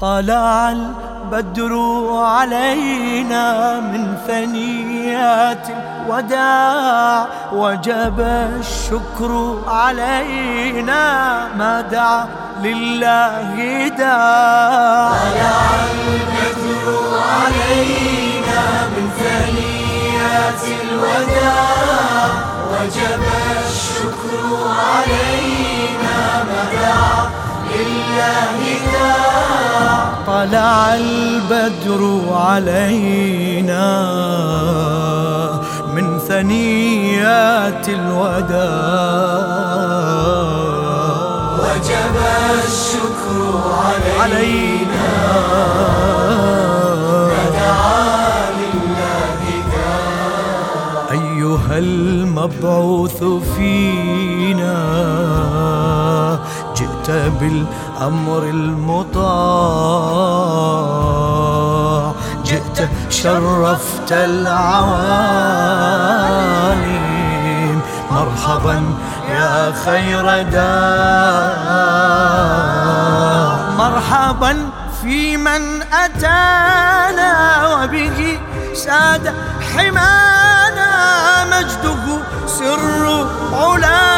طلع البدر علينا من ثنيات الوداع وجب الشكر علينا ما دعا لله داع. طلع البدر علينا من ثنيات الوداع وجب طلع البدر علينا من ثنيات الوداع. وجب الشكر علينا. فدعا لله أيها المبعوث فينا بالأمر المطاع. جئت شرفت العوالم. مرحبا يا خير داع. مرحبا في من أتانا وبه ساد حمانا. مجده سر علانا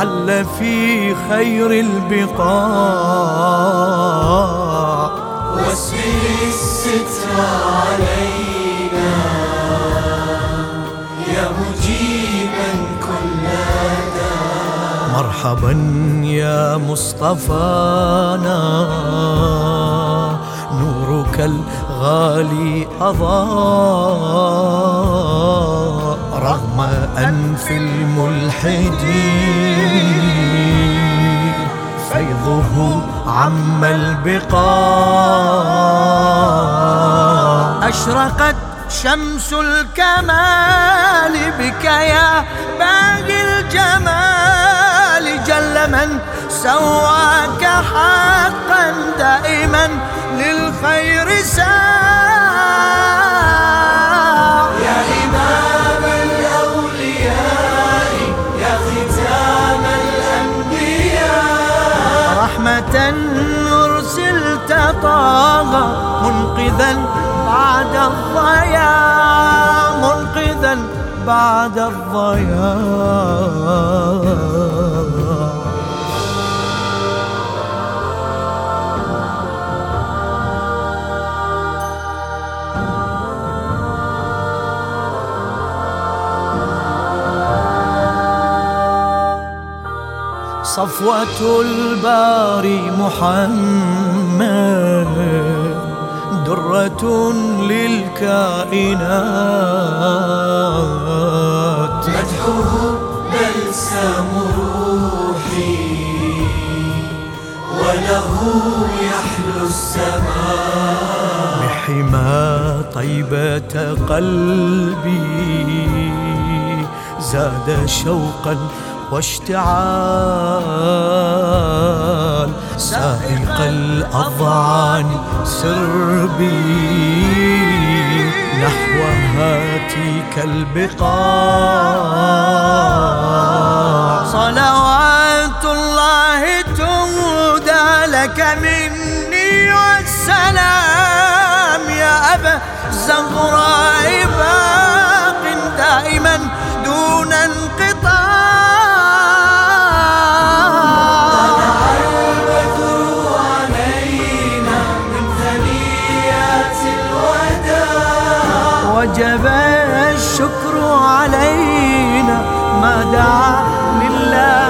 حل في خير البقاع واسبل الستر علينا يا مجيبا كل داع مرحبا يا مصطفانا نورك الغالي أضاء. رغم أنف الملحدين فيضه عم البقاع أشرقت شمس الكمال بك يا باقي الجمال جل من سواك حقا دائما للخير ساع طه منقذا بعد الضياع منقذا بعد الضياع صفوة الباري محمد درة للكائنات. مدحه بلسم روحي وله يحلو السماء. بحما طيبة قلبي زاد شوقا واشتعال سائق الأضعان سربي نحو هاتيك البقاع. صلوات الله تهدى لك مني والسلام يا أبا الزهراء باق دائما. الشكر علينا ما دعا لله